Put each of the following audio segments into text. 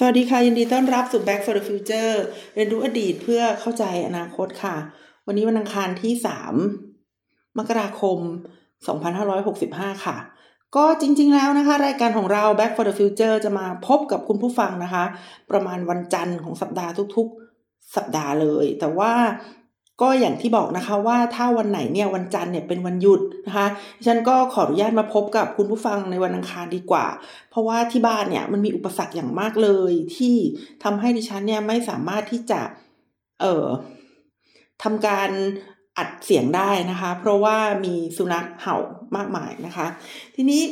สวัสดีค่ะ ยินดีต้อนรับสู่ Back for the Future เรียนรู้อดีตเพื่อเข้าใจอนาคตค่ะ วันนี้วันอังคารที่ 3 มกราคม 2565 ค่ะ ก็จริง ๆ แล้วนะคะ รายการของเรา Back for the Future จะมาพบกับคุณผู้ฟังนะคะ ประมาณวันจันทร์ของสัปดาห์ทุก ๆ สัปดาห์เลย แต่ว่า ก็อย่างที่บอกนะคะว่าถ้าวันไหนเนี่ยวันจันทร์เนี่ยเป็นวันหยุดนะคะฉันก็ขออนุญาตมาพบกับคุณผู้ฟังในวันอังคารดีกว่า เพราะว่าที่บ้านเนี่ยมันมีอุปสรรคอย่างมากเลย ที่ทำให้ดิฉันเนี่ยไม่สามารถที่จะ เอ่อทำการอัดเสียงได้นะคะ เพราะว่ามีสุนัขเห่ามากมายนะคะ ทีนี้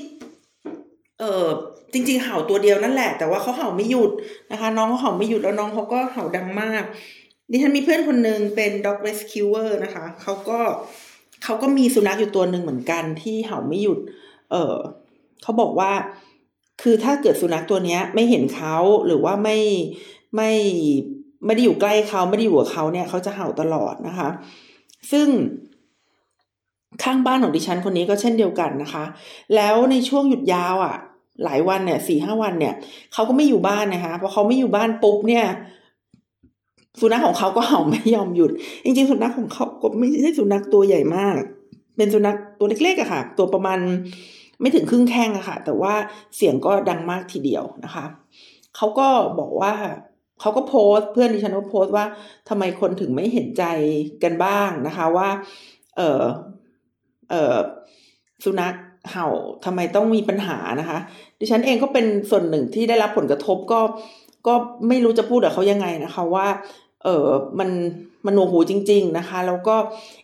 เออจริง ๆ เห่าตัวเดียวนั่นแหละ แต่ว่าเขาเห่าไม่หยุดนะคะ น้องเขาเห่าไม่หยุดแล้วน้องเขาก็เห่าดังมาก ดิฉันมีเพื่อนคนหนึ่งเป็น dog rescuer นะคะ เขาก็เขาก็มีสุนัขอยู่ตัวหนึ่งเหมือนกันที่เห่าไม่หยุด เออเขาบอกว่า คือถ้าเกิดสุนัขตัวเนี้ย ไม่เห็นเขาหรือว่าไม่ไม่ไม่ได้อยู่ใกล้เขาไม่ได้อยู่กับเขาเนี่ยเขาจะเห่าตลอดนะคะ ซึ่งข้างบ้านของดิฉันคนนี้ก็เช่นเดียวกันนะคะ แล้วในช่วงหยุดยาวอะ่ะ หลายวันเนี่ยสี่ห้าวันเนี่ยเขาก็ไม่อยู่บ้านนะคะพอเขาไม่อยู่บ้านปุ๊บเนี่ย สุนัขของเขาก็เห่าไม่ยอมหยุด จริง ๆ สุนัขของเขาก็ไม่ใช่สุนัขตัวใหญ่มาก เป็นสุนัขตัวเล็กๆอะค่ะ ตัวประมาณไม่ถึงครึ่งแข้งอะค่ะ แต่ว่าเสียงก็ดังมากทีเดียวนะคะ เขาก็บอกว่าเขาก็โพสเพื่อนดิฉันก็โพสว่าทำไมคนถึงไม่เห็นใจกันบ้างนะคะว่า เออเออสุนัขเห่าทำไมต้องมีปัญหานะคะ ดิฉันเองก็เป็นส่วนหนึ่งที่ได้รับผลกระทบก็ก็ไม่รู้จะพูดกับเขายังไงนะคะว่า เออมันมันหนหูจริง ๆนะคะ แล้วก็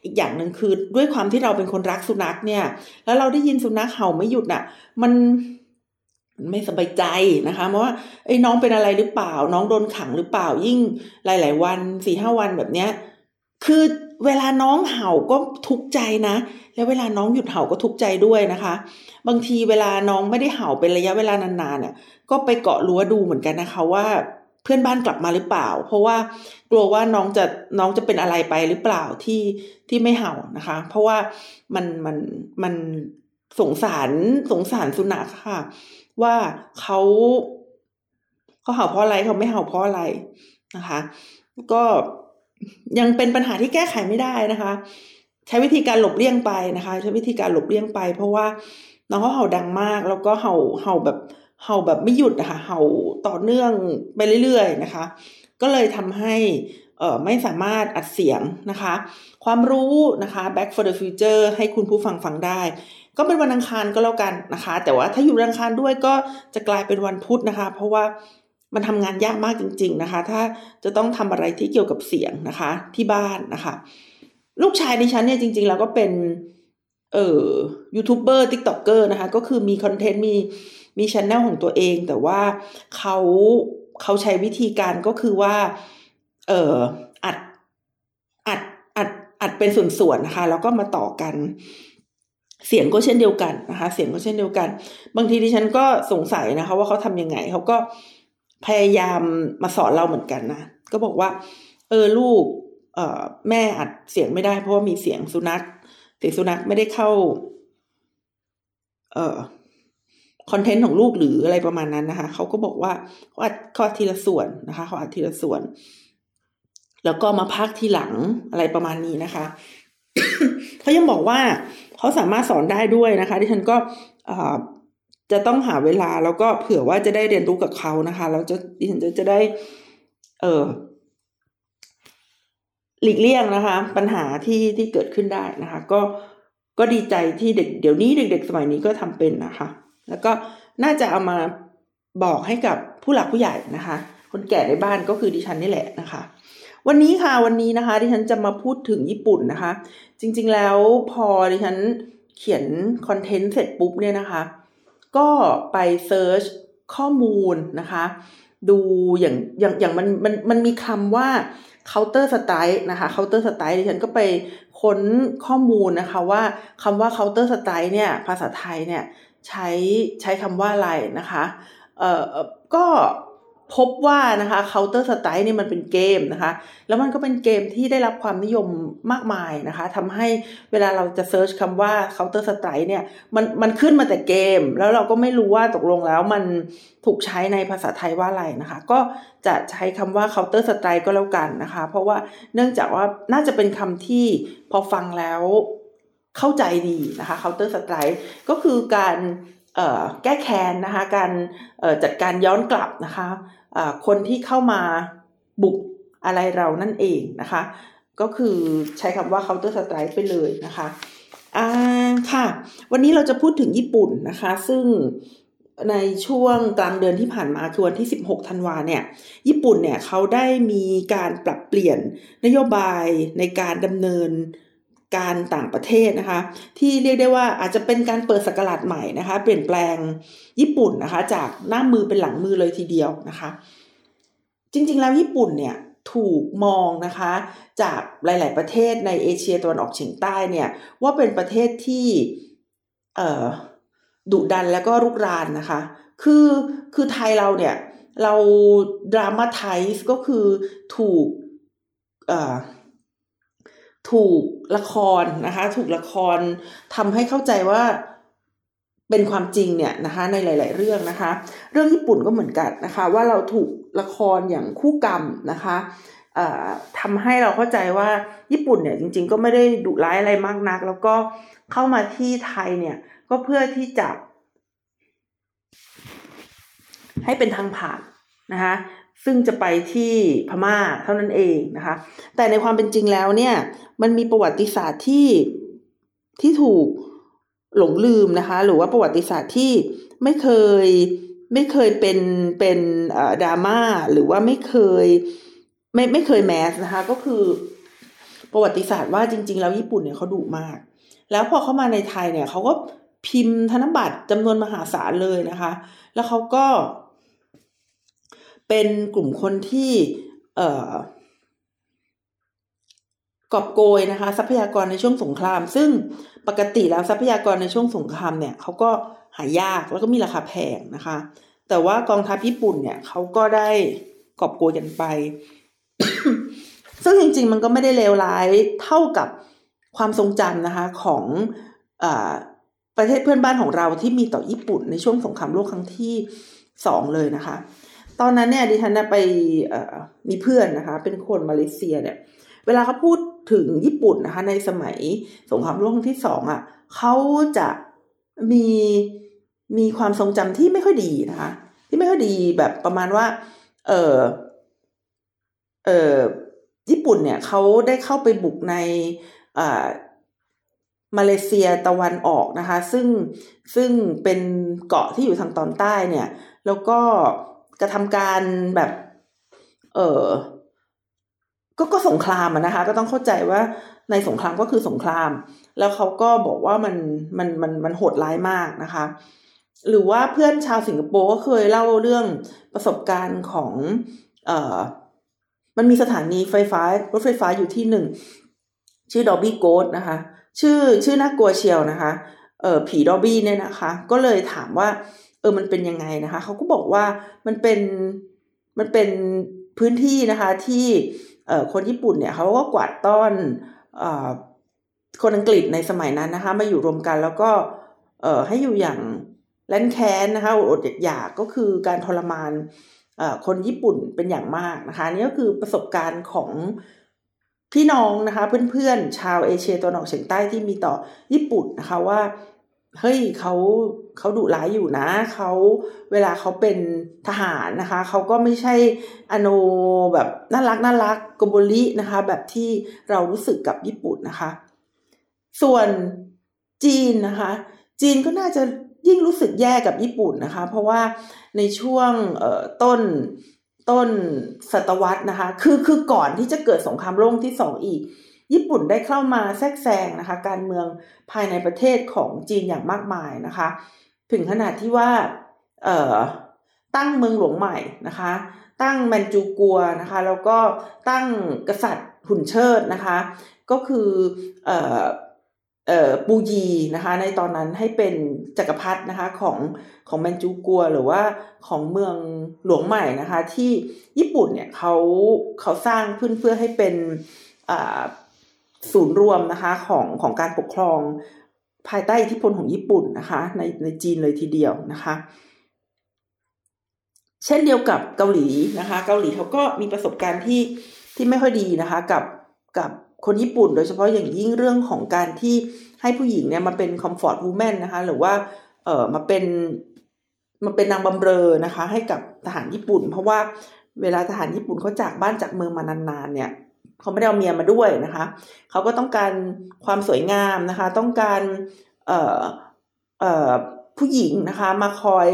อีกอย่างหนึ่งคือด้วยความที่เราเป็นคนรักสุนัขเนี่ย แล้วเราได้ยินสุนัขเห่าไม่หยุดน่ะ มันไม่สบายใจนะคะเพราะว่าไอ้น้องเป็นอะไรหรือเปล่า น้องโดนขังหรือเปล่ายิ่งหลาย ๆ วันสี่ห้าวันแบบเนี้ย คือเวลาน้องเห่าก็ทุกข์ใจนะ แล้วเวลาน้องหยุดเห่าก็ทุกข์ใจด้วยนะคะ บางทีเวลาน้องไม่ได้เห่าเป็นระยะเวลานานๆเนี่ยก็ไปเกาะรั้วดูเหมือนกันนะคะว่า เพื่อนบ้านกลับมาหรือเปล่า เพราะว่ากลัวว่าน้องจะน้องจะเป็นอะไรไปหรือเปล่าที่ที่ไม่เห่านะคะ เพราะว่ามันมันมันสงสารสงสารสุนัขค่ะ ว่าเขาเขาเห่าเพราะอะไรเขาไม่เห่าเพราะอะไรนะคะ ก็ยังเป็นปัญหาที่แก้ไขไม่ได้นะคะ ใช้วิธีการหลบเลี่ยงไปนะคะ ใช้วิธีการหลบเลี่ยงไป เพราะว่าน้องเขาเห่าดังมาก แล้วก็เห่าเห่าแบบ เห่าแบบไม่หยุดนะคะเห่าต่อเนื่องไปเรื่อยๆนะคะ ก็เลยทำให้ไม่สามารถอัดเสียงนะคะ ความรู้นะคะ back for the future ให้คุณผู้ฟังฟังได้ ก็เป็นวันอังคารก็แล้วกันนะคะ แต่ว่าถ้าอยู่วันอังคารด้วยก็จะกลายเป็นวันพุธนะคะ เพราะว่ามันทำงานยากมากจริง ๆนะคะ ถ้าจะต้องทำอะไรที่เกี่ยวกับเสียงนะคะ ที่บ้านนะคะ ลูกชายดิฉันเนี่ยจริง ๆ แล้วก็เป็นเอ่อยูทูบเบอร์ติ๊กต็อกเกอร์นะคะ ก็คือมีคอนเทนต์มี มี channel ของตัวเอง แต่ว่าเขาเขาใช้วิธีการก็คือว่า เอออัดอัดอัดอัดเป็นส่วนๆนะคะ แล้วก็มาต่อกันเสียงก็เช่นเดียวกันนะคะ เสียงก็เช่นเดียวกัน บางทีดิฉันก็สงสัยนะคะ ว่าเขาทำยังไงเขาก็พยายามมาสอนเราเหมือนกันนะก็บอกว่า เออลูก เอ่อแม่อัดเสียงไม่ได้เพราะว่ามีเสียงสุนัขเสียงสุนัขไม่ได้เข้า เอ่อ คอนเทนต์ของลูกหรืออะไรประมาณนั้นนะคะเขาก็บอกว่าเขาอัดเขาอัดทีละส่วนนะคะเขาอัดทีละส่วน แล้วก็มาพักทีหลังอะไรประมาณนี้นะคะเขายังบอกว่าเขาสามารถสอนได้ด้วยนะคะที่ฉันก็จะต้องหาเวลาแล้วก็เผื่อว่าจะได้เรียนรู้กับเขานะคะแล้วจะดิฉันจะจะได้ เออหลีกเลี่ยงนะคะ ปัญหาที่ที่เกิดขึ้นได้นะคะ ก็ก็ดีใจที่เด็กเดี๋ยวนี้เด็ก ๆ สมัยนี้ก็ทำเป็นนะคะ แล้วก็น่าจะเอามาบอกให้กับผู้หลักผู้ใหญ่นะคะ คนแก่ในบ้านก็คือดิฉันนี่แหละนะคะ วันนี้ค่ะวันนี้นะคะ ดิฉันจะมาพูดถึงญี่ปุ่นนะคะ จริงๆแล้วพอดิฉันเขียนคอนเทนต์เสร็จปุ๊บเนี่ยนะคะ ก็ไปเซิร์ชข้อมูลนะคะ ดูอย่างอย่างอย่างมันมันมันมีคำว่า counter strike นะคะ counter strike ดิฉันก็ไปค้นข้อมูลนะคะว่าคำว่า counter strike เนี่ยภาษาไทยเนี่ย ใช้ใช้คำว่าอะไรนะคะเอ่อก็พบว่านะคะ Counter Strike นี่มันเป็นเกมนะคะ แล้วมันก็เป็นเกมที่ได้รับความนิยมมากมายนะคะทำให้เวลาเราจะเซิร์ชคำว่า Counter Strike เนี่ยมันมันขึ้นมาแต่เกม แล้วเราก็ไม่รู้ว่าตกลงแล้วมันถูกใช้ในภาษาไทยว่าอะไรนะคะ ก็จะใช้คำว่า Counter Strike ก็แล้วกันนะคะ เพราะว่าเนื่องจากว่าน่าจะเป็นคำที่พอฟังแล้ว เข้าใจดีนะคะ Counter Strike ก็คือการแก้แค้นนะคะ การจัดการย้อนกลับนะคะคนที่เข้ามาบุกอะไรเรานั่นเองนะคะ ก็คือใช้คำว่า counter strike ไปเลยนะคะอ่าค่ะ วันนี้เราจะพูดถึงญี่ปุ่นนะคะ ซึ่งในช่วงกลางเดือนที่ผ่านมาคือวันที่ 16 ธันวาเนี่ย ญี่ปุ่นเนี่ยเขาได้มีการปรับเปลี่ยนนโยบายในการดำเนิน การต่างประเทศนะคะ ที่เรียกได้ว่าอาจจะเป็นการเปิดสกราชใหม่นะคะ เปลี่ยนแปลงญี่ปุ่นนะคะ จากหน้ามือเป็นหลังมือเลยทีเดียวนะคะ จริงๆแล้วญี่ปุ่นเนี่ยถูกมองนะคะ จากหลาย ๆ ประเทศในเอเชียตะวันออกเฉียงใต้เนี่ย ว่าเป็นประเทศที่เอ่อดุดันแล้วก็รุกรานนะคะ คือคือไทยเราเนี่ยเราดราม่าไทส์ก็คือถูกเอ่อ ถูกละครนะคะ ถูกละครทำให้เข้าใจว่าเป็นความจริงเนี่ยนะคะในหลาย ๆ เรื่องนะคะ เรื่องญี่ปุ่นก็เหมือนกันนะคะ ว่าเราถูกละครอย่างคู่กรรมนะคะทำให้เราเข้าใจว่าญี่ปุ่นเนี่ยจริง ๆ ก็ไม่ได้ดุร้ายอะไรมากนัก แล้วก็เข้ามาที่ไทยเนี่ยก็เพื่อที่จะให้เป็นทางผ่านนะคะ ซึ่งจะไปที่พม่าเท่านั้นเองนะคะ แต่ในความเป็นจริงแล้วเนี่ยมันมีประวัติศาสตร์ที่ที่ถูกหลงลืมนะคะ หรือว่าประวัติศาสตร์ที่ไม่เคยไม่เคยเป็นเป็นดราม่าหรือว่าไม่เคยไม่ไม่เคยแมสนะคะ ก็คือประวัติศาสตร์ว่าจริง ๆ แล้วญี่ปุ่นเนี่ยเขาดุมาก แล้วพอเข้ามาในไทยเนี่ยเขาก็พิมพ์ธนบัตรจำนวนมหาศาลเลยนะคะ แล้วเขาก็ เป็นกลุ่มคนที่เอ่อกอบโกยนะคะ ทรัพยากรในช่วงสงคราม ซึ่งปกติแล้วทรัพยากรในช่วงสงครามเนี่ยเขาก็หายากแล้วก็มีราคาแพงนะคะ แต่ว่ากองทัพญี่ปุ่นเนี่ยเขาก็ได้กอบโกยกันไป ซึ่งจริง ๆ มันก็ไม่ได้เลวร้ายเท่ากับความทรงจำนะคะของอประเทศเพื่อนบ้านของเราที่มีต่อญี่ปุ่นในช่วงสงครามโลกครั้งที่สองเลยนะคะ ตอนนั้นเนี่ยดิฉันไปมีเพื่อนนะคะ เป็นคนมาเลเซียเนี่ย เวลาเขาพูดถึงญี่ปุ่นนะคะ ในสมัยสงครามโลกครั้งที่สองอะเขาจะมีมีความทรงจำที่ไม่ค่อยดีนะคะ ที่ไม่ค่อยดีแบบประมาณว่า เออเออญี่ปุ่นเนี่ยเขาได้เข้าไปบุกในอ่ามาเลเซียตะวันออกนะคะ ซึ่งซึ่งเป็นเกาะที่อยู่ทางตอนใต้เนี่ย แล้วก็ จะทำการแบบ เออก็ก็สงครามนะคะ ก็ต้องเข้าใจว่าในสงครามก็คือสงคราม แล้วเขาก็บอกว่ามันมันมันมันโหดร้ายมากนะคะ หรือว่าเพื่อนชาวสิงคโปร์ก็เคยเล่าเรื่องประสบการณ์ของ เออมันมีสถานีไฟฟ้ารถไฟฟ้าอยู่ที่หนึ่ง ชื่อดอบบี้โกดนะคะ ชื่อชื่อน่ากลัวเชียวนะคะ เออผีดอบบี้เนี่ยนะคะ ก็เลยถามว่า เออมันเป็นยังไงนะคะเขาก็บอกว่ามันเป็นมันเป็นพื้นที่นะคะที่เอ่อคนญี่ปุ่นเนี่ยเขาก็กวาดต้อนเอ่อคนอังกฤษในสมัยนั้นนะคะมาอยู่รวมกันแล้วก็เอ่อให้อยู่อย่างแล่นแค้นนะคะอดอยากก็คือการทรมานเอ่อคนญี่ปุ่นเป็นอย่างมากนะคะนี่ก็คือประสบการณ์ของพี่น้องนะคะเพื่อนๆชาวเอเชียตะวันออกเฉียงใต้ที่มีต่อญี่ปุ่นนะคะว่าเฮ้ยเขา เขาดุร้ายอยู่นะเขาเวลาเขาเป็นทหารนะคะเขาก็ไม่ใช่อโนแบบน่ารักน่ารักกบลินะคะ แบบที่เรารู้สึกกับญี่ปุ่นนะคะ ส่วนจีนนะคะ จีนก็น่าจะยิ่งรู้สึกแย่กับญี่ปุ่นนะคะ เพราะว่าในช่วงต้นต้นศตวรรษนะคะ คือคือก่อนที่จะเกิดสงครามโลกที่สองอีก ญี่ปุ่นได้เข้ามาแทรกแซงนะคะ การเมืองภายในประเทศของจีนอย่างมากมายนะคะ ถึงขนาดที่ว่าเอ่อตั้งเมืองหลวงใหม่นะคะ ตั้งแมนจูกัวนะคะ แล้วก็ตั้งกษัตริย์หุ่นเชิดนะคะ ก็คือเอ่อเอ่อปูยีนะคะในตอนนั้นให้เป็นจักรพรรดินะคะของของแมนจูกัวหรือว่าของเมืองหลวงใหม่นะคะ ที่ญี่ปุ่นเนี่ยเขาเขาสร้างขึ้นเพื่อให้เป็นศูนย์รวมนะคะของของการปกครอง ภายใต้อิทธิพลของญี่ปุ่นนะคะ ในในจีนเลยทีเดียวนะคะ เช่นเดียวกับเกาหลีนะคะ เกาหลีเขาก็มีประสบการณ์ที่ที่ไม่ค่อยดีนะคะ กับกับคนญี่ปุ่น โดยเฉพาะอย่างยิ่งเรื่องของการที่ให้ผู้หญิงเนี่ยมาเป็นคอมฟอร์ตวูแมนนะคะ หรือว่าเออมาเป็นมาเป็นนางบำเรอนะคะ ให้กับทหารญี่ปุ่น เพราะว่าเวลาทหารญี่ปุ่นเขาจากบ้านจากเมืองมานานๆเนี่ย เขาไม่ได้เอาเมียมาด้วยนะคะ เขาก็ต้องการความสวยงามนะคะ ต้องการเอ่อเอ่อผู้หญิงนะคะ มาคอย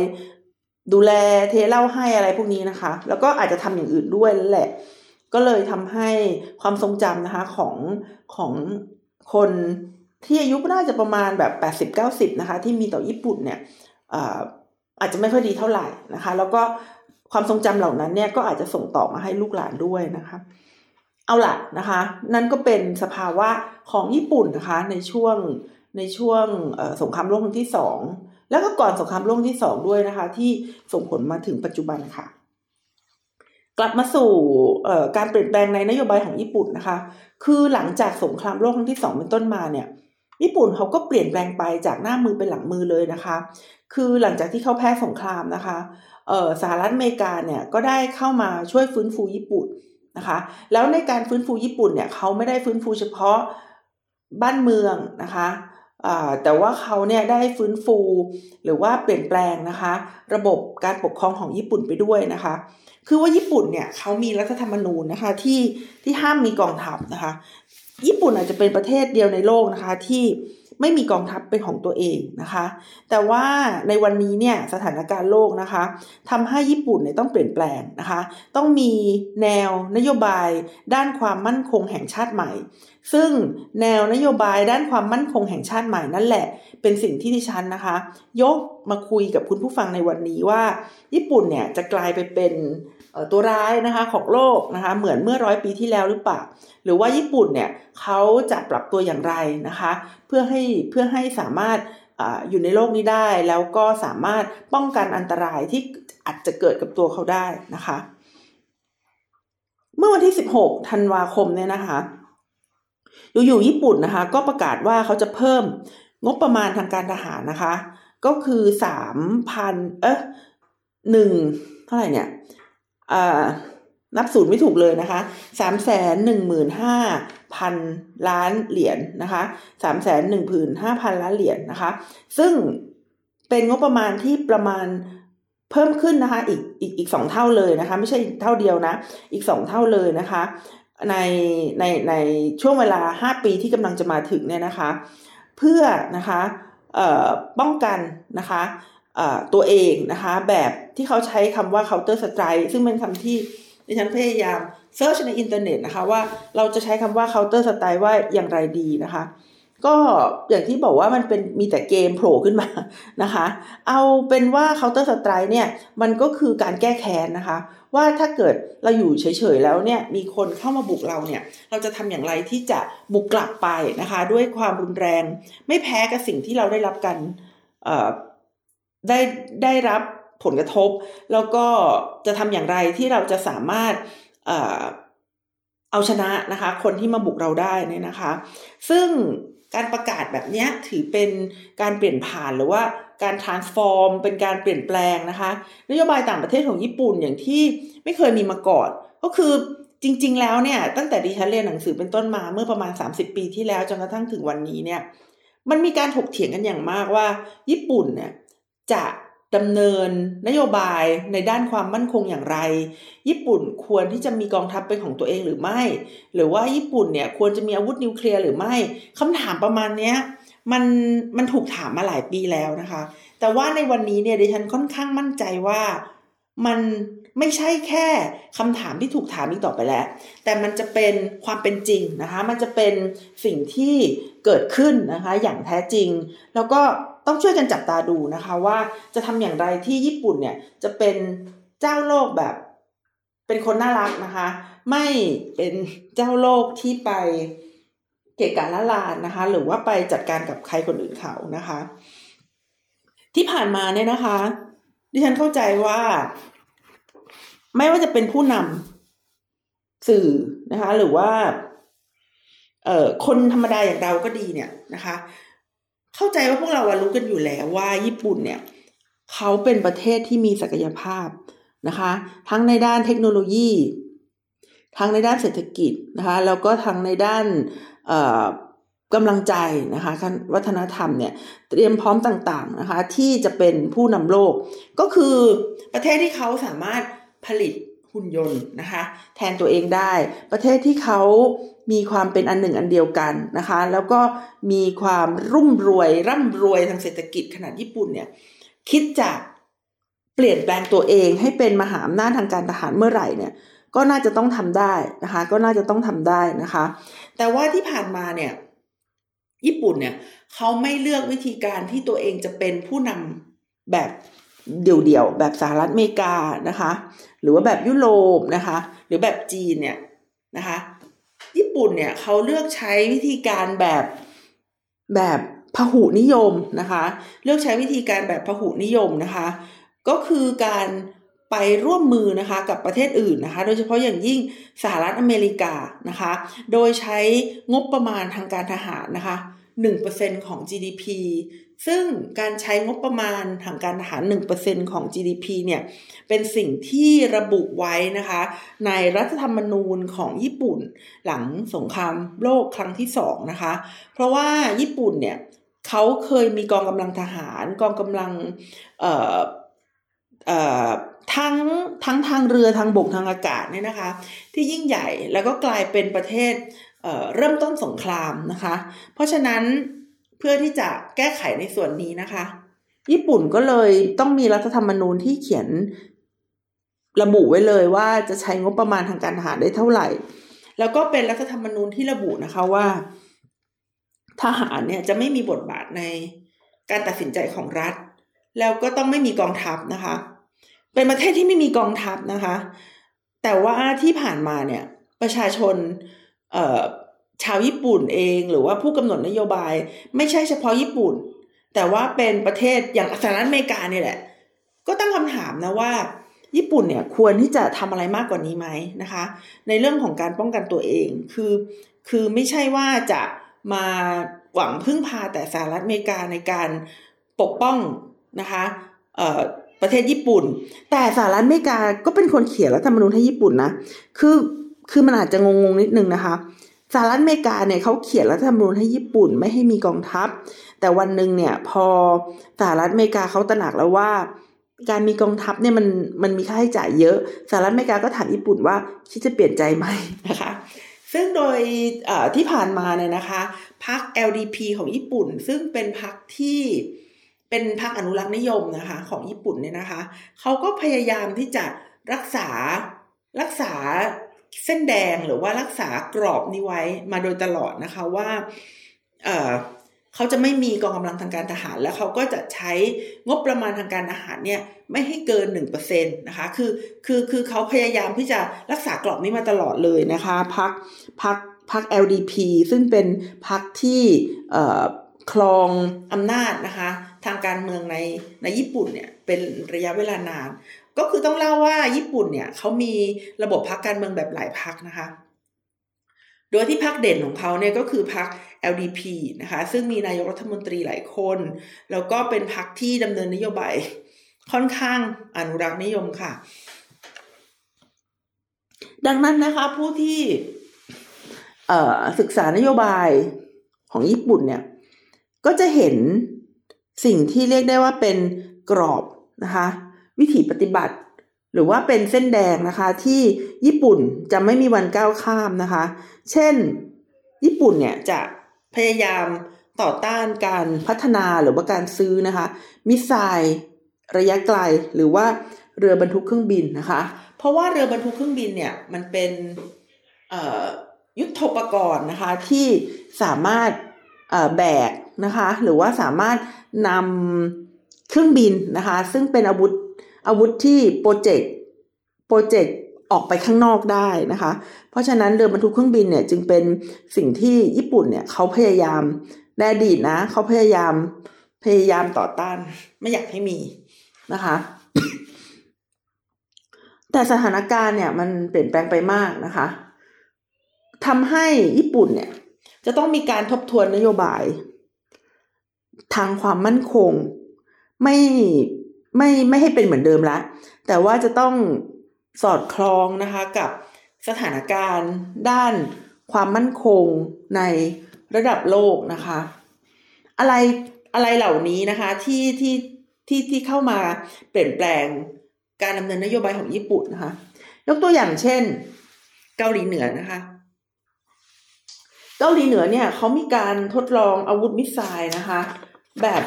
ดูแลเทเล่าให้อะไรพวกนี้นะคะ แล้วก็อาจจะทำอย่างอื่นด้วยแหละ ก็เลยทำให้ความทรงจำนะคะของของคนที่อายุน่าจะประมาณแบบแปดสิบเก้าสิบนะคะ ที่มีต่อญี่ปุ่นเนี่ยอาจจะไม่ค่อยดีเท่าไหร่นะคะ แล้วก็ความทรงจำเหล่านั้นเนี่ยก็อาจจะส่งต่อมาให้ลูกหลานด้วยนะคะ เอาละนะคะ นั่นก็เป็นสภาวะของญี่ปุ่นนะคะในช่วงในช่วงสงครามโลกครั้งที่สองแล้วก็ก่อนสงครามโลกที่สองด้วยนะคะ ที่ส่งผลมาถึงปัจจุบันค่ะ กลับมาสู่การเปลี่ยนแปลงในนโยบายของญี่ปุ่นนะคะ คือหลังจากสงครามโลกครั้งที่สองเป็นต้นมาเนี่ย ญี่ปุ่นเขาก็เปลี่ยนแปลงไปจากหน้ามือเป็นหลังมือเลยนะคะ คือหลังจากที่เขาแพ้สงครามนะคะสหรัฐอเมริกาเนี่ยก็ได้เข้ามาช่วยฟื้นฟูญี่ปุ่น นะคะ แล้วในการฟื้นฟูญี่ปุ่นเนี่ยเขาไม่ได้ฟื้นฟูเฉพาะบ้านเมืองนะคะแต่ว่าเขาเนี่ยได้ฟื้นฟูหรือว่าเปลี่ยนแปลงนะคะ ระบบการปกครองของญี่ปุ่นไปด้วยนะคะ คือว่าญี่ปุ่นเนี่ยเขามีรัฐธรรมนูญนะคะที่ที่ห้ามมีกองทัพนะคะ ญี่ปุ่นอาจจะเป็นประเทศเดียวในโลกนะคะที่ ไม่มีกองทัพเป็นของตัวเองนะคะ แต่ว่าในวันนี้เนี่ยสถานการณ์โลกนะคะทำให้ญี่ปุ่นเนี่ยต้องเปลี่ยนแปลงนะคะ ต้องมีแนวนโยบายด้านความมั่นคงแห่งชาติใหม่ ซึ่งแนวนโยบายด้านความมั่นคงแห่งชาติใหม่นั่นแหละ เป็นสิ่งที่ดิฉันนะคะ ยกมาคุยกับคุณผู้ฟังในวันนี้ว่า ญี่ปุ่นเนี่ยจะกลายไปเป็น ตัวร้ายนะคะของโลกนะคะเหมือนเมื่อร้อยปีที่แล้วหรือเปล่า หรือว่าญี่ปุ่นเนี่ยเขาจะปรับตัวอย่างไรนะคะ เพื่อให้เพื่อให้สามารถออยู่ในโลกนี้ได้ แล้วก็สามารถป้องกันอันตรายที่อาจจะเกิดกับตัวเขาได้นะคะ เมื่อวันที่ 16 ธันวาคมเนี่ยนะคะ อยู่ๆญี่ปุ่นนะคะ ก็ประกาศว่าเขาจะเพิ่มงบประมาณทางการทหารนะคะ ก็คือสามพันเอ๊ะหนึ่งเท่าไหร่เนี่ย นับศูนย์ไม่ถูกเลยนะคะสามแสนหนึ่งหมื่นห้าพันล้านเหรียญนนะคะสามแสนหนึ่งผืนห้าพันล้านเหรียญนนะคะ ซึ่งเป็นงบประมาณที่ประมาณเพิ่มขึ้นนะคะอีกอีกอีกสองเท่าเลยนะคะ ไม่ใช่เท่าเดียวนะ อีกสองเท่าเลยนะคะ ในในในช่วงเวลาห้าปีที่กำลังจะมาถึงเนี่ยนะคะ เพื่อนะคะป้องกันนะคะ ตัวเองนะคะ แบบที่เขาใช้คำว่า counter strike ซึ่งเป็นคำที่ดิฉันพยายาม search ในอินเทอร์เน็ตนะคะว่าเราจะใช้คำว่า counter strike ว่าอย่างไรดีนะคะ ก็อย่างที่บอกว่ามันเป็นมีแต่เกมโผล่ขึ้นมานะคะ เอาเป็นว่า counter strike เนี่ยมันก็คือการแก้แค้นนะคะ ว่าถ้าเกิดเราอยู่เฉยๆแล้วเนี่ยมีคนเข้ามาบุกเราเนี่ย เราจะทำอย่างไรที่จะบุกกลับไปนะคะ ด้วยความรุนแรงไม่แพ้กับสิ่งที่เราได้รับกัน ได้ได้รับผลกระทบ แล้วก็จะทำอย่างไรที่เราจะสามารถเอาชนะนะคะ คนที่มาบุกเราได้เนี่ยนะคะ ซึ่งการประกาศแบบนี้ถือเป็นการเปลี่ยนผ่านหรือว่าการ transform เป็นการเปลี่ยนแปลงนะคะ นโยบายต่างประเทศของญี่ปุ่นอย่างที่ไม่เคยมีมาก่อน ก็คือจริง ๆ แล้วเนี่ยตั้งแต่ดิฉันเรียนหนังสือเป็นต้นมาเมื่อประมาณ 30 ปีที่แล้วจนกระทั่งถึงวันนี้เนี่ย มันมีการถกเถียงกันอย่างมากว่า ญี่ปุ่นเนี่ย จะดำเนินนโยบายในด้านความมั่นคงอย่างไร ญี่ปุ่นควรที่จะมีกองทัพเป็นของตัวเองหรือไม่ หรือว่าญี่ปุ่นเนี่ยควรจะมีอาวุธนิวเคลียร์หรือไม่คำถามประมาณเนี้ยมันมันถูกถามมาหลายปีแล้วนะคะ แต่ว่าในวันนี้เนี่ยดิฉันค่อนข้างมั่นใจว่ามันไม่ใช่แค่คำถามที่ถูกถามอีกต่อไปแล้ว แต่มันจะเป็นความเป็นจริงนะคะ มันจะเป็นสิ่งที่เกิดขึ้นนะคะ อย่างแท้จริง แล้วก็ ต้องช่วยกันจับตาดูนะคะว่าจะทำอย่างไรที่ญี่ปุ่นเนี่ยจะเป็นเจ้าโลกแบบ เป็นคนน่ารักนะคะ ไม่เป็นเจ้าโลกที่ไปเกะกะละลานนะคะ หรือว่าไปจัดการกับใครคนอื่นเขานะคะ ที่ผ่านมาเนี่ยนะคะ ดิฉันเข้าใจว่า ไม่ว่าจะเป็นผู้นำสื่อนะคะ หรือว่า เอ่อคนธรรมดาอย่างเราก็ดีเนี่ยนะคะ เข้าใจว่าพวกเรารู้กันอยู่แล้วว่าญี่ปุ่นเนี่ยเขาเป็นประเทศที่มีศักยภาพนะคะ ทั้งในด้านเทคโนโลยี ทั้งในด้านเศรษฐกิจนะคะแล้วก็ทั้งในด้านกำลังใจนะคะวัฒนธรรมเนี่ยเตรียมพร้อมต่างๆนะคะที่จะเป็นผู้นำโลก ก็คือประเทศที่เขาสามารถผลิตหุ่นยนต์นะคะแทนตัวเองได้ ประเทศที่เขา มีความเป็นอันหนึ่งอันเดียวกันนะคะ แล้วก็มีความรุ่มรวยร่ำรวยทางเศรษฐกิจขนาดญี่ปุ่นเนี่ยคิดจะเปลี่ยนแปลงตัวเองให้เป็นมหาอำนาจทางการทหารเมื่อไหร่เนี่ยก็น่าจะต้องทำได้นะคะ ก็น่าจะต้องทำได้นะคะ แต่ว่าที่ผ่านมาเนี่ยญี่ปุ่นเนี่ยเขาไม่เลือกวิธีการที่ตัวเองจะเป็นผู้นำแบบเดี่ยวๆแบบสหรัฐอเมริกานะคะ หรือว่าแบบยุโรปนะคะ หรือแบบจีนเนี่ยนะคะ ญี่ปุ่นเนี่ยเขาเลือกใช้วิธีการแบบแบบพหุนิยมนะคะ เลือกใช้วิธีการแบบพหุนิยมนะคะ ก็คือการไปร่วมมือนะคะกับประเทศอื่นนะคะ โดยเฉพาะอย่างยิ่งสหรัฐอเมริกานะคะ โดยใช้งบประมาณทางการทหารนะคะ1%ของ GDP ซึ่งการใช้งบประมาณทางการทหาร 1%ของ GDP เนี่ย เป็นสิ่งที่ระบุไว้นะคะ ในรัฐธรรมนูญของญี่ปุ่นหลังสงครามโลกครั้งที่สองนะคะ เพราะว่าญี่ปุ่นเนี่ยเขาเคยมีกองกำลังทหารกองกำลังเอ่อเอ่อทั้งทั้งทางเรือทางบกทางอากาศเนี่ยนะคะ ที่ยิ่งใหญ่แล้วก็กลายเป็นประเทศเเริ่มต้นสงครามนะคะ เพราะฉะนั้น เพื่อที่จะแก้ไขในส่วนนี้นะคะ ญี่ปุ่นก็เลยต้องมีรัฐธรรมนูญที่เขียนระบุไว้เลยว่าจะใช้งบประมาณทางการทหารได้เท่าไหร่ แล้วก็เป็นรัฐธรรมนูญที่ระบุนะคะว่า ทหารเนี่ยจะไม่มีบทบาทในการตัดสินใจของรัฐ แล้วก็ต้องไม่มีกองทัพนะคะ เป็นประเทศที่ไม่มีกองทัพนะคะ แต่ว่าที่ผ่านมาเนี่ยประชาชน ชาวญี่ปุ่นเองหรือว่าผู้กำหนดนโยบาย ไม่ใช่เฉพาะญี่ปุ่น แต่ว่าเป็นประเทศอย่างสหรัฐอเมริกาเนี่ยแหละ ก็ตั้งคำถามนะว่า ญี่ปุ่นเนี่ยควรที่จะทำอะไรมากกว่านี้ไหมนะคะ ในเรื่องของการป้องกันตัวเองคือคือไม่ใช่ว่าจะมาหวังพึ่งพาแต่สหรัฐอเมริกาในการปกป้องนะคะประเทศญี่ปุ่น แต่สหรัฐอเมริกาก็เป็นคนเขียนรัฐธรรมนูญให้ญี่ปุ่นนะคือคือมันอาจจะงงๆนิดนึงนะคะ สหรัฐอเมริกาเนี่ยเขาเขียนรัฐธรรมนูญให้ญี่ปุ่นไม่ให้มีกองทัพ แต่วันหนึ่งเนี่ยพอสหรัฐอเมริกาเขาตระหนักแล้วว่าการมีกองทัพเนี่ยมันมันมีค่าใช้จ่ายเยอะสหรัฐอเมริกาก็ถามญี่ปุ่นว่าคิดจะเปลี่ยนใจไหมนะคะซึ่งโดยที่ผ่านมาเนี่ยนะคะพรรค LDP ของญี่ปุ่น ซึ่งเป็นพรรคที่เป็นพรรคอนุรักษ์นิยมนะคะของญี่ปุ่นเนี่ยนะคะเขาก็พยายามที่จะรักษารักษา เส้นแดงหรือว่ารักษากรอบนี้ไว้มาโดยตลอดนะคะว่าเเขาจะไม่มีกองกำลังทางการทหาร แล้วเขาก็จะใช้งบประมาณทางการทหารเนี่ยไม่ให้เกินหนึ่งเปอร์เซ็นตนะคะคือคือคือเขาพยายามที่จะรักษากรอบนี้มาตลอดเลยนะคะพักพักพัก LDP ซึ่งเป็นพักที่คลองอำนาจนะคะ ทางการเมืองในในญี่ปุ่นเนี่ยเป็นระยะเวลานาน ก็คือต้องเล่าว่าญี่ปุ่นเนี่ยเขามีระบบพักการเมืองแบบหลายพักนะคะ โดยที่พักเด่นของเขาเนี่ยก็คือพัก LDP นะคะ ซึ่งมีนายกรัฐมนตรีหลายคน แล้วก็เป็นพักที่ดำเนินนโยบายค่อนข้างอนุรักษ์นิยมค่ะ ดังนั้นนะคะผู้ที่ศึกษานโยบายของญี่ปุ่นเนี่ย ก็จะเห็นสิ่งที่เรียกได้ว่าเป็นกรอบนะคะ วิถีปฏิบัติ หรือว่าเป็นเส้นแดงนะคะที่ญี่ปุ่นจะไม่มีวันก้าวข้ามนะคะ เช่น ญี่ปุ่นเนี่ยจะพยายามต่อต้านการพัฒนาหรือว่าการซื้อนะคะ มิสไซล์ระยะไกลหรือว่าเรือบรรทุกเครื่องบินนะคะ เพราะว่าเรือบรรทุกเครื่องบินเนี่ยมันเป็นยุทธปกรณ์นะคะที่สามารถแบกนะคะ หรือว่าสามารถนำเครื่องบินนะคะ ซึ่งเป็นอาวุธ อาวุธที่โปรเจกต์โปรเจกต์ออกไปข้างนอกได้นะคะ เพราะฉะนั้นเรือบรรทุกเครื่องบินเนี่ยจึงเป็นสิ่งที่ญี่ปุ่นเนี่ยเขาพยายามในอดีตนะเขาพยายามพยายามต่อต้านไม่อยากให้มีนะคะ แต่สถานการณ์เนี่ยมันเปลี่ยนแปลงไปมากนะคะทำให้ญี่ปุ่นเนี่ยจะต้องมีการทบทวนนโยบาย ทางความมั่นคง ไม่ ไม่ไม่ให้เป็นเหมือนเดิมละ แต่ว่าจะต้องสอดคล้องนะคะกับสถานการณ์ด้านความมั่นคงในระดับโลกนะคะ อะไรอะไรเหล่านี้นะคะที่ที่ที่ที่เข้ามาเปลี่ยนแปลงการดำเนินนโยบายของญี่ปุ่นนะคะ ยกตัวอย่างเช่น เกาหลีเหนือนะคะ เกาหลีเหนือเนี่ยเขามีการทดลองอาวุธมิสไซล์นะคะ แบบ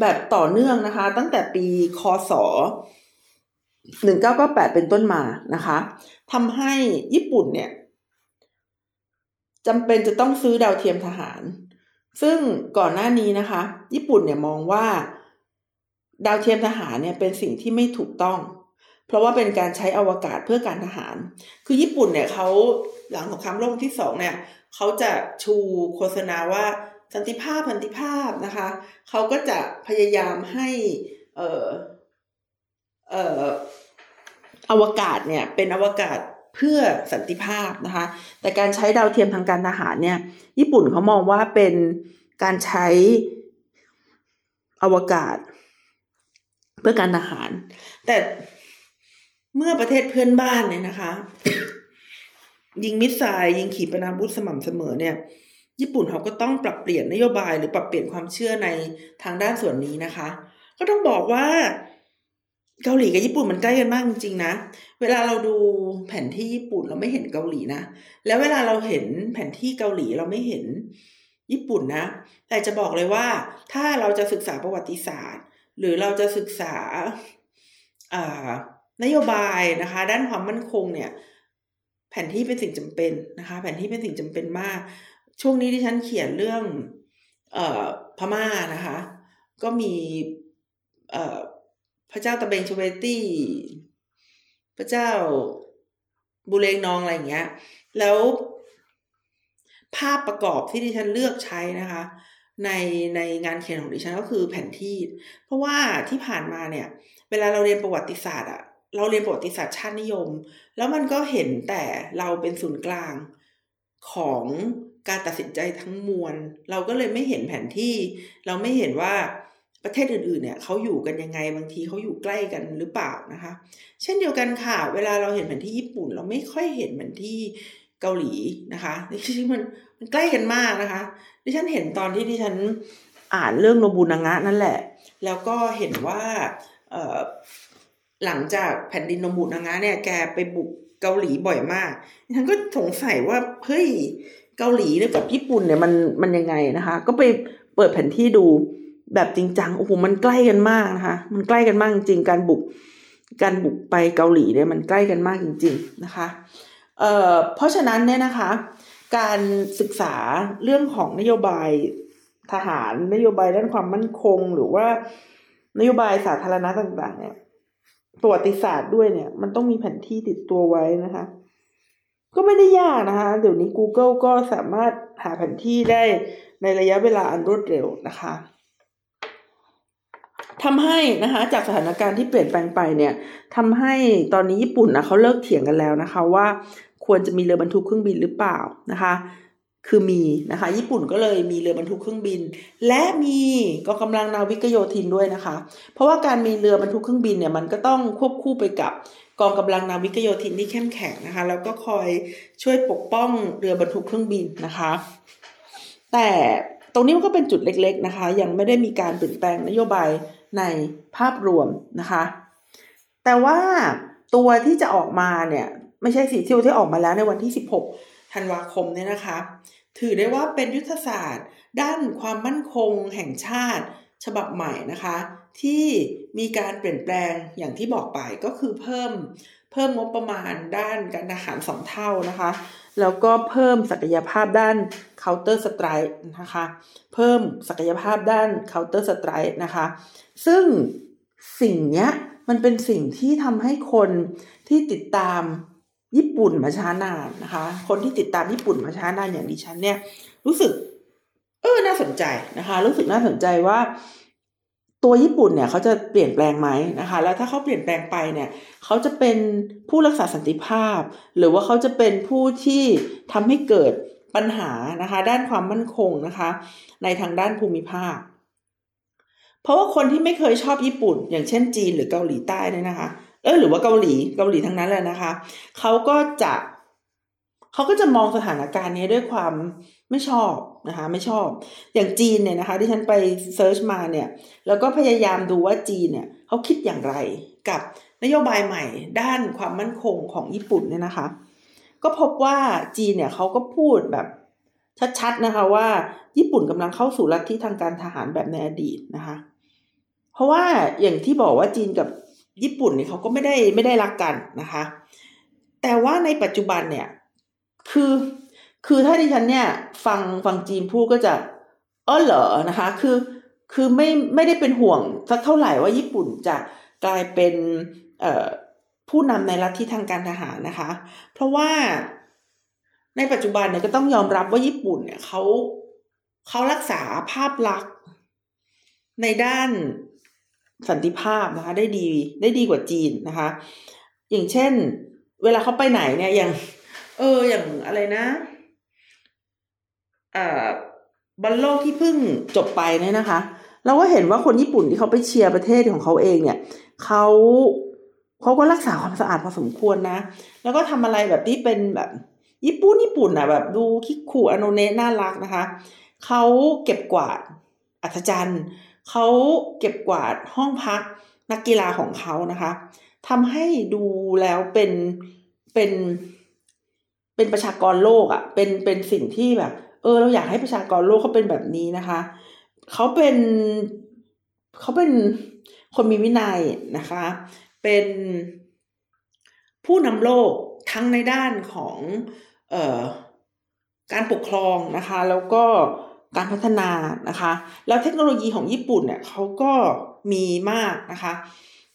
แบบต่อเนื่องนะคะ ตั้งแต่ปีคศ1998 เป็นต้นมานะคะทำให้ญี่ปุ่นเนี่ยจำเป็นจะต้องซื้อดาวเทียมทหาร ซึ่งก่อนหน้านี้นะคะ ญี่ปุ่นเนี่ยมองว่า ดาวเทียมทหารเนี่ยเป็นสิ่งที่ไม่ถูกต้อง เพราะว่าเป็นการใช้อวกาศเพื่อการทหาร คือญี่ปุ่นเนี่ยเขาหลังสงครามโลกที่สองเนี่ยเขาจะชูโฆษณาว่า สันติภาพสันติภาพนะคะเขาก็จะพยายามให้เอ่อเอ่ออวกาศเนี่ยเป็นอวกาศเพื่อสันติภาพนะคะ แต่การใช้ดาวเทียมทางการทหารเนี่ย ญี่ปุ่นเขามองว่าเป็นการใช้อวกาศ เพื่อการทหาร แต่เมื่อประเทศเพื่อนบ้านเนี่ยนะคะ ยิงมิสไซล์ยิงขีปนาวุธสม่ำเสมอเนี่ย ญี่ปุ่นเขาก็ต้องปรับเปลี่ยนนโยบายหรือปรับเปลี่ยนความเชื่อในทางด้านส่วนนี้นะคะ ก็ต้องบอกว่าเกาหลีกับญี่ปุ่นมันใกล้กันมากจริงๆนะ เวลาเราดูแผนที่ญี่ปุ่นเราไม่เห็นเกาหลีนะ แล้วเวลาเราเห็นแผนที่เกาหลีเราไม่เห็นญี่ปุ่นนะ แต่จะบอกเลยว่าถ้าเราจะศึกษาประวัติศาสตร์ หรือเราจะศึกษานโยบายนะคะ ด้านความมั่นคงเนี่ย แผนที่เป็นสิ่งจำเป็นนะคะ แผนที่เป็นสิ่งจำเป็นมาก ช่วงนี้ที่ฉันเขียนเรื่อง เอ่อพม่านะคะ ก็มีเอ่อพระเจ้าตะเบงชเวตี้ พระเจ้าบุเรงนองอะไรอย่างเงี้ย แล้วภาพประกอบที่ดิฉันเลือกใช้นะคะ ในในงานเขียนของดิฉันก็คือแผนที่ เพราะว่าที่ผ่านมาเนี่ย เวลาเราเรียนประวัติศาสตร์อะเราเรียนประวัติศาสตร์ชาตินิยม แล้วมันก็เห็นแต่เราเป็นศูนย์กลางของ การตัดสินใจทั้งมวล เราก็เลยไม่เห็นแผนที่ เราไม่เห็นว่าประเทศอื่นๆเนี่ยเขาอยู่กันยังไงบางทีเขาอยู่ใกล้กันหรือเปล่านะคะ เช่นเดียวกันค่ะ เวลาเราเห็นแผนที่ญี่ปุ่น เราไม่ค่อยเห็นแผนที่เกาหลีนะคะนี่คือมันมันใกล้กันมากนะคะ ดิฉันเห็นตอนที่ดิฉันอ่านเรื่องโนบุนางะนั่นแหละ แล้วก็เห็นว่าหลังจากแผ่นดินโนบุนางะเนี่ยแกไปบุกเกาหลีบ่อยมากฉันก็สงสัยว่าเฮ้ย เกาหลีกับญี่ปุ่นเนี่ยมันมันยังไงนะคะ ก็ไปเปิดแผนที่ดูแบบจริงจังโอ้โหมันใกล้กันมากนะคะ มันใกล้กันมากจริงการบุกการบุกไปเกาหลีเนี่ยมันใกล้กันมากจริง ๆนะคะเอ่อเพราะฉะนั้นเนี่ยนะคะ การศึกษาเรื่องของนโยบายทหารนโยบายด้านความมั่นคง หรือว่านโยบายสาธารณะต่าง ๆ เนี่ยประวัติศาสตร์ด้วยเนี่ย มันต้องมีแผนที่ติดตัวไว้นะคะ ก็ไม่ได้ยากนะคะ เดี๋ยวนี้ Google ก็สามารถหาแผนที่ได้ในระยะเวลาอันรวดเร็วนะคะทำให้นะคะจากสถานการณ์ที่เปลี่ยนแปลงไปเนี่ยทำให้ตอนนี้ญี่ปุ่นนะเขาเลิกเถียงกันแล้วนะคะว่าควรจะมีเรือบรรทุกเครื่องบินหรือเปล่านะคะ คือมีนะคะ ญี่ปุ่นก็เลยมีเรือบรรทุกเครื่องบิน และมีกองกำลังนาวิกโยธินด้วยนะคะ เพราะว่าการมีเรือบรรทุกเครื่องบินเนี่ยมันก็ต้องควบคู่ไปกับ กองกำลังนาวิกโยธินที่เข้มแข็งนะคะ แล้วก็คอยช่วยปกป้องเรือบรรทุกเครื่องบินนะคะ แต่ตรงนี้มันก็เป็นจุดเล็กๆนะคะ ยังไม่ได้มีการเปลี่ยนแปลงนโยบายในภาพรวมนะคะ แต่ว่าตัวที่จะออกมาเนี่ยไม่ใช่สีทิวที่ออกมาแล้วในวันที่ 16 ธันวาคมเนี่ยนะคะ ถือได้ว่าเป็นยุทธศาสตร์ ด้านความมั่นคงแห่งชาติฉบับใหม่นะคะ ที่มีการเปลี่ยนแปลงอย่างที่บอกไปก็คือเพิ่มเพิ่มงบประมาณด้านการทหารสองเท่านะคะ แล้วก็เพิ่มศักยภาพด้าน counter strike นะคะ เพิ่มศักยภาพด้าน counter strike นะคะ ซึ่งสิ่งเนี้ยมันเป็นสิ่งที่ทำให้คนที่ติดตามญี่ปุ่นมาช้านานนะคะ คนที่ติดตามญี่ปุ่นมาช้านานอย่างดิฉันเนี่ยรู้สึกเออน่าสนใจนะคะ รู้สึกน่าสนใจว่า ตัวญี่ปุ่นเนี่ยเขาจะเปลี่ยนแปลงไหมนะคะ แล้วถ้าเขาเปลี่ยนแปลงไปเนี่ยเขาจะเป็นผู้รักษาสันติภาพ หรือว่าเขาจะเป็นผู้ที่ทำให้เกิดปัญหานะคะ ด้านความมั่นคงนะคะ ในทางด้านภูมิภาค เพราะว่าคนที่ไม่เคยชอบญี่ปุ่น อย่างเช่นจีนหรือเกาหลีใต้เนี่ยนะคะ เออหรือว่าเกาหลีเกาหลีทั้งนั้นเลยนะคะเขาก็จะเขาก็จะมองสถานการณ์นี้ด้วยความไม่ชอบ นะคะไม่ชอบ อย่างจีนเนี่ยนะคะที่ฉันไปเซิร์ชมาเนี่ยแล้วก็พยายามดูว่าจีนเนี่ยเขาคิดอย่างไรกับนโยบายใหม่ด้านความมั่นคงของญี่ปุ่นเนี่ยนะคะ ก็พบว่าจีนเนี่ยเขาก็พูดแบบชัดๆนะคะว่าญี่ปุ่นกำลังเข้าสู่ลัทธิทางการทหารแบบในอดีตนะคะ เพราะว่าอย่างที่บอกว่าจีนกับญี่ปุ่นเนี่ยเขาก็ไม่ได้ไม่ได้รักกันนะคะ แต่ว่าในปัจจุบันเนี่ยคือ คือถ้าดิฉันเนี่ยฟังฟังจีนพูดก็จะเออเหรอนะคะ คือคือไม่ไม่ได้เป็นห่วงสักเท่าไหร่ว่าญี่ปุ่นจะกลายเป็นเอ่อผู้นำในรัฐที่ทางการทหารนะคะ เพราะว่าในปัจจุบันเนี่ยก็ต้องยอมรับว่าญี่ปุ่นเนี่ยเขาเขารักษาภาพลักษณ์ในด้านสันติภาพนะคะ ได้ดีได้ดีกว่าจีนนะคะ อย่างเช่น เวลาเขาไปไหนเนี่ยอย่าง เอออย่างอะไรนะ บอลโลกที่เพิ่งจบไปเนี่ยนะคะ เราก็เห็นว่าคนญี่ปุ่นที่เขาไปเชียร์ประเทศของเขาเองเนี่ยเขาเขาก็รักษาความสะอาดพอสมควรนะ แล้วก็ทำอะไรแบบที่เป็นแบบญี่ปุ่นญี่ปุ่นอะแบบดูคิกคูอโนเนะน่ารักนะคะ เขาเก็บกวาดอัศจรรย์เขาเก็บกวาดห้องพักนักกีฬาของเขานะคะทำให้ดูแล้วเป็นเป็นเป็นประชากรโลกอะ่ะเป็นเป็นสิ่งที่แบบ เออเราอยากให้ประชากรโลกเขาเป็นแบบนี้นะคะเขาเป็นเขาเป็นคนมีวินัยนะคะ เป็นผู้นำโลกทั้งในด้านของเอ่อการปกครองนะคะ แล้วก็การพัฒนานะคะ แล้วเทคโนโลยีของญี่ปุ่นเนี่ยเขาก็มีมากนะคะ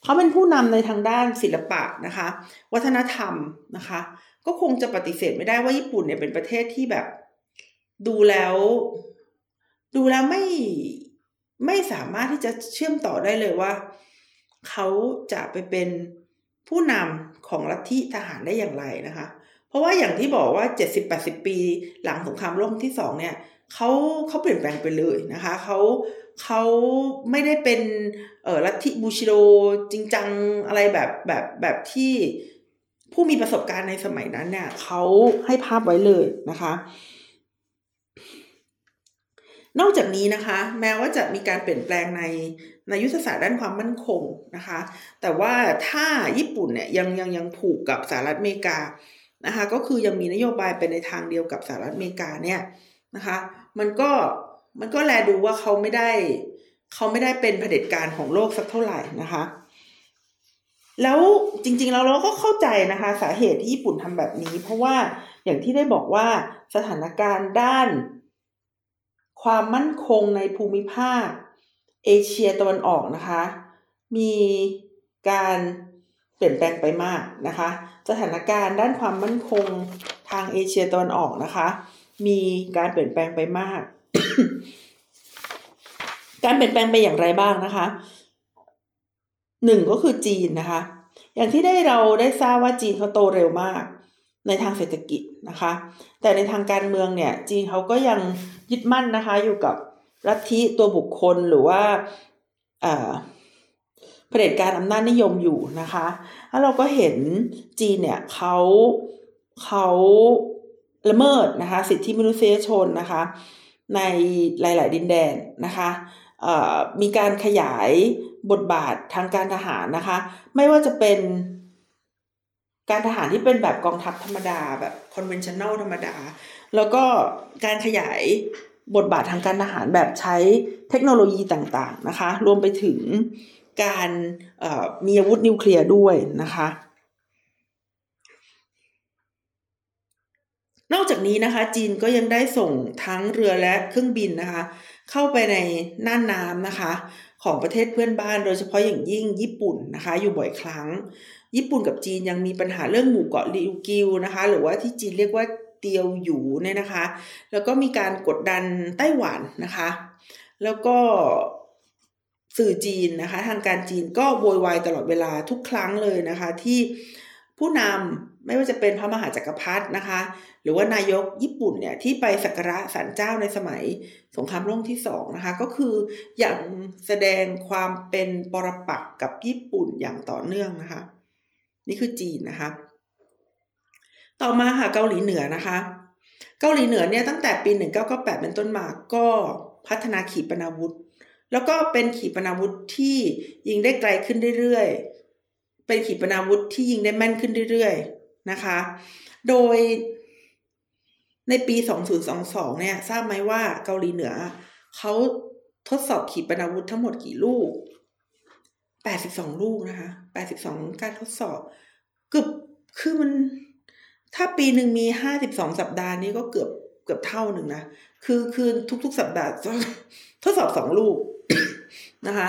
เขาเป็นผู้นำในทางด้านศิลปะนะคะ วัฒนธรรมนะคะ ก็คงจะปฏิเสธไม่ได้ว่าญี่ปุ่นเนี่ยเป็นประเทศที่แบบ ดูแล้ว ดูแล้วไม่ไม่สามารถที่จะเชื่อมต่อได้เลยว่า เขาจะไปเป็นผู้นำของลัทธิทหารได้อย่างไรนะคะ เพราะว่าอย่างที่บอกว่าเจ็ดสิบแปดสิบปีหลังสงครามโลกที่สองเนี่ยเขาเขาเปลี่ยนแปลงไปเลยนะคะเขาเขาไม่ได้เป็นเออลัทธิบูชิโดจริงจังอะไรแบบแบบแบบที่ผู้มีประสบการณ์ในสมัยนั้นเนี่ยเขาให้ภาพไว้เลยนะคะ นอกจากนี้นะคะ แม้ว่าจะมีการเปลี่ยนแปลงในในยุทธศาสตร์ด้านความมั่นคงนะคะ แต่ว่าถ้าญี่ปุ่นเนี่ยยังยังยังผูกกับสหรัฐอเมริกานะคะก็คือยังมีนโยบายเป็นในทางเดียวกับสหรัฐอเมริกาเนี่ยนะคะ มันก็มันก็แลดูว่าเขาไม่ได้เขาไม่ได้เป็นเผด็จการของโลกสักเท่าไหร่นะคะ แล้วจริงๆแล้วเราก็เข้าใจนะคะ สาเหตุที่ญี่ปุ่นทำแบบนี้ เพราะว่าอย่างที่ได้บอกว่าสถานการณ์ด้าน ความมั่นคงในภูมิภาค เอเชียตะวันออกนะคะ มีการเปลี่ยนแปลงไปมากนะคะ สถานการณ์ด้านความมั่นคงทางเอเชียตะวันออกนะคะ มีการเปลี่ยนแปลงไปมาก การเปลี่ยนแปลงไปอย่างไรบ้างนะคะหนึ่งก็คือจีนนะคะ อย่างที่ได้เราได้ทราบว่าจีนเขาโตเร็วมากในทางเศรษฐกิจนะคะ แต่ในทางการเมืองเนี่ย จีนเขาก็ยัง ยึดมั่นนะคะ อยู่กับรัฐิตัวบุคคลหรือว่าเผด็จการอำนาจนิยมอยู่นะคะ แล้วเราก็เห็นจีนเนี่ยเขาเขาละเมิดนะคะ สิทธิมนุษยชนนะคะ ในหลาย ๆ ดินแดนนะคะมีการขยายบทบาททางการทหารนะคะ ไม่ว่าจะเป็น การทหารที่เป็นแบบกองทัพธรรมดาแบบ conventional ธรรมดา แล้วก็การขยายบทบาททางการทหารแบบใช้เทคโนโลยีต่างๆนะคะ รวมไปถึงการมีอาวุธนิวเคลียร์ด้วยนะคะ นอกจากนี้นะคะ จีนก็ยังได้ส่งทั้งเรือและเครื่องบินนะคะ เข้าไปในน่านน้ำนะคะ ของประเทศเพื่อนบ้านโดยเฉพาะอย่างยิ่งญี่ปุ่นนะคะ อยู่บ่อยครั้ง ญี่ปุ่นกับจีนยังมีปัญหาเรื่องหมู่เกาะริวกิวนะคะ หรือว่าที่จีนเรียกว่าเตียวหยูเนี่ยนะคะ แล้วก็มีการกดดันไต้หวันนะคะ แล้วก็สื่อจีนนะคะ ทางการจีนก็โวยวายตลอดเวลาทุกครั้งเลยนะคะ ที่ผู้นำไม่ว่าจะเป็นพระมหาจักรพรรดินะคะ หรือว่านายกญี่ปุ่นเนี่ยที่ไปสักการะศาลเจ้าในสมัยสงครามโลกที่สองนะคะ ก็คืออย่างแสดงความเป็นปรปักษ์กับญี่ปุ่นอย่างต่อเนื่องนะคะ นี่คือจีนนะคะ ต่อมาค่ะเกาหลีเหนือนะคะ เกาหลีเหนือเนี่ยตั้งแต่ปี 1998 เป็นต้นมาก็พัฒนาขีปนาวุธ แล้วก็เป็นขีปนาวุธที่ยิงได้ไกลขึ้นเรื่อยๆ เป็นขีปนาวุธที่ยิงได้แม่นขึ้นเรื่อยๆนะคะ โดยในปี 2022 เนี่ยทราบไหมว่าเกาหลีเหนือเขาทดสอบขีปนาวุธทั้งหมดกี่ลูก 82ลูกนะคะ82การทดสอบเกือบคือมัน ถ้าปีหนึ่งมี52สัปดาห์นี้ก็เกือบเกือบเท่าหนึ่งนะ คือคือทุก ๆ สัปดาห์ทดสอบสองลูกนะคะ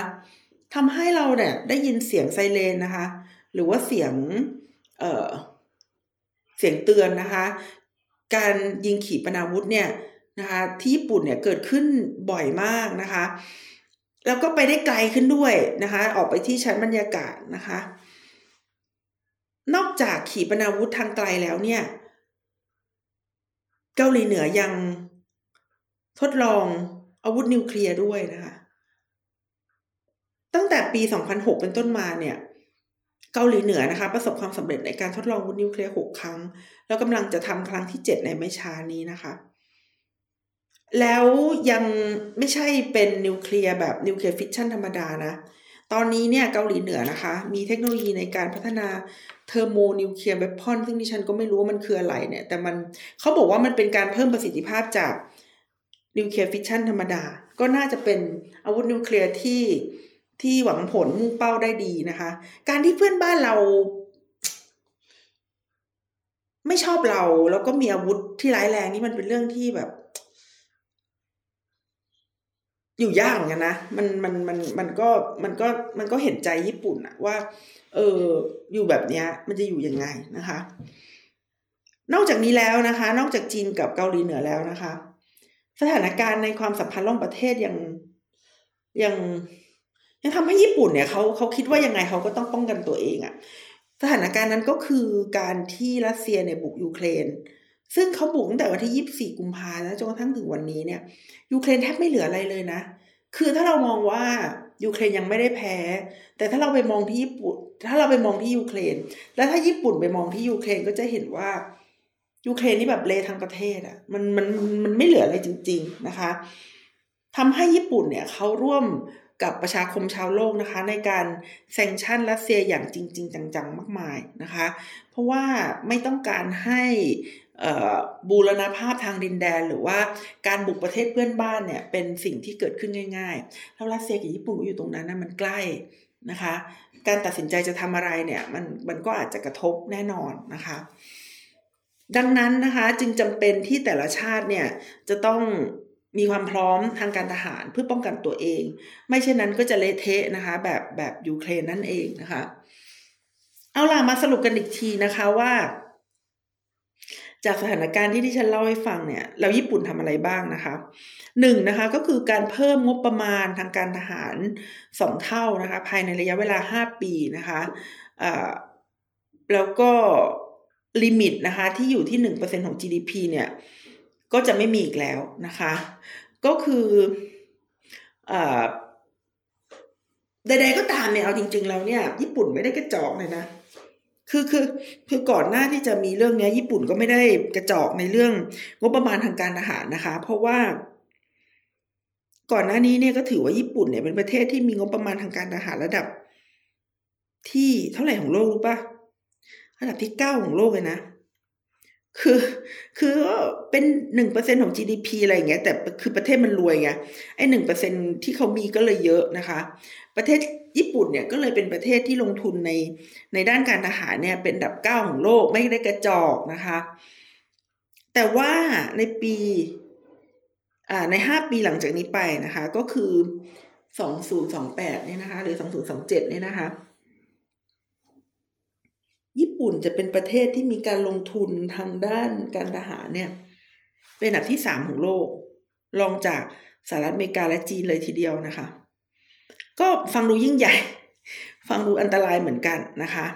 ทำให้เราเนี่ยได้ยินเสียงไซเรนนะคะ หรือว่าเสียง เอ่อ เสียงเตือนนะคะ การยิงขีปนาวุธเนี่ยนะคะ ที่ญี่ปุ่นเนี่ยเกิดขึ้นบ่อยมากนะคะ แล้วก็ไปได้ไกลขึ้นด้วยนะคะ ออกไปที่ชั้นบรรยากาศนะคะ นอกจากขีปนาวุธทางไกลแล้วเนี่ย เกาหลีเหนือยังทดลองอาวุธนิวเคลียร์ด้วยนะคะ ตั้งแต่ปี 2006 เป็นต้นมาเนี่ย เกาหลีเหนือนะคะ ประสบความสำเร็จในการทดลองอาวุธนิวเคลียร์ 6 ครั้ง แล้วกำลังจะทำครั้งที่ 7 ในไม่ช้านี้นะคะ แล้วยังไม่ใช่เป็นนิวเคลียร์แบบ nuclear fission ธรรมดานะ ตอนนี้เนี่ยเกาหลีเหนือนะคะ มีเทคโนโลยีในการพัฒนา thermonuclear weapon ซึ่งดิฉันก็ไม่รู้ว่ามันคืออะไรเนี่ย แต่มันเขาบอกว่ามันเป็นการเพิ่มประสิทธิภาพจากnuclear fission ธรรมดา ก็น่าจะเป็นอาวุธนิวเคลียร์ที่ที่หวังผลมุ่งเป้าได้ดีนะคะ การที่เพื่อนบ้านเรา ไม่ชอบเราแล้วก็มีอาวุธที่ร้ายแรงนี่มันเป็นเรื่องที่แบบ อยู่ยากเหมือนกันนะมันมันมันมันก็มันก็มันก็เห็นใจญี่ปุ่นอะว่า เอออยู่แบบเนี้ย มันจะอยู่ยังไงนะคะ นอกจากนี้แล้วนะคะ นอกจากจีนกับเกาหลีเหนือแล้วนะคะ สถานการณ์ในความสัมพันธ์ระหว่างประเทศยังยังยังทำให้ญี่ปุ่นเนี่ยเขาเขาคิดว่ายังไงเขาก็ต้องป้องกันตัวเองอะสถานการณ์นั้นก็คือการที่รัสเซียเนี่ยบุกยูเครน ซึ่งเขาบุกตั้งแต่วันที่ยี่บสี่กุมภาแล้วจนกระทั่งถึงวันนี้เนี่ยยูเครนแทบไม่เหลืออะไรเลยนะ คือถ้าเรามองว่ายูเครนยังไม่ได้แพ้ แต่ถ้าเราไปมองที่ญี่ปุ่น ถ้าเราไปมองที่ยูเครน แล้วถ้าญี่ปุ่นไปมองที่ยูเครนก็จะเห็นว่ายูเครนนี่แบบเละทั้งประเทศอะ่ะ มันมันมันไม่เหลืออะไรจริง ๆนะคะทำให้ญี่ปุ่นเนี่ยเขาร่วมกับประชาคมชาวโลกนะคะ ในการแซงชั่นรัสเซียอย่างจริง ๆ จังๆ มากมายนะคะ เพราะว่าไม่ต้องการให้ บูรณาภาพทางดินแดน หรือว่าการบุกประเทศเพื่อนบ้านเนี่ยเป็นสิ่งที่เกิดขึ้นง่ายๆแล้วรัสเซียกับญี่ปุ่นอยู่ตรงนั้นนะมันใกล้นะคะ การตัดสินใจจะทำอะไรเนี่ยมันมันก็อาจจะกระทบแน่นอนนะคะ ดังนั้นนะคะจึงจำเป็นที่แต่ละชาติเนี่ยจะต้องมีความพร้อมทางการทหารเพื่อป้องกันตัวเอง ไม่เช่นนั้นก็จะเละเทะนะคะ แบบแบบยูเครนนั่นเองนะคะ เอาล่ะมาสรุปกันอีกทีนะคะว่า จากสถานการณ์ที่ที่ฉันเล่าให้ฟังเนี่ยเราญี่ปุ่นทำอะไรบ้างนะคะหนึ่งนะคะก็คือการเพิ่มงบประมาณทางการทหารสองเท่านะคะ ภายในระยะเวลาห้าปีนะคะะแล้วก็ลิมิตนะคะที่อยู่ที่หนึ่งเปอร์เซ็นของ GDP เนี่ยก็จะไม่มีอีกแล้วนะคะ ก็คืออใดๆก็ตามเนี่ยเอาจริง ๆ แล้วเนี่ย ญี่ปุ่นไม่ได้กระจอกเลยนะ คือคือคือก่อนหน้าที่จะมีเรื่องนี้ญี่ปุ่นก็ไม่ได้กระจอกในเรื่องงบประมาณทางการทหารนะคะ เพราะว่า ก่อนหน้านี้เนี่ยก็ถือว่าญี่ปุ่นเนี่ยเป็นประเทศที่มีงบประมาณทางการทหารระดับ ที่เท่าไหร่ของโลกรู้ปะระดับที่เก้าของโลกเลยนะ คือ คือเป็นหนึ่งเปอร์เซ็นของ GDP อะไรอย่างเงี้ย แต่คือประเทศมันรวยไงไอ้หนึ่งเปอร์เซ็นที่เขามีก็เลยเยอะนะคะ ประเทศญี่ปุ่นเนี่ยก็เลยเป็นประเทศที่ลงทุนในในด้านการทหารเนี่ย เป็นดับเก้าของโลกไม่ได้กระจอกนะคะ แต่ว่าในปีอ่าในห้าปีหลังจากนี้ไปนะคะ ก็คือสองศูนย์สองแปดเนี่ยนะคะ หรือสองศูนย์สองเจ็ดเนี่ยนะคะ ญี่ปุ่นจะเป็นประเทศที่มีการลงทุนทางด้านการทหารเนี่ย เป็นอันดับที่สามของโลก รองจากสหรัฐอเมริกาและจีนเลยทีเดียวนะคะ ก็ฟังดูยิ่งใหญ่ ฟังดูอันตรายเหมือนกันนะคะ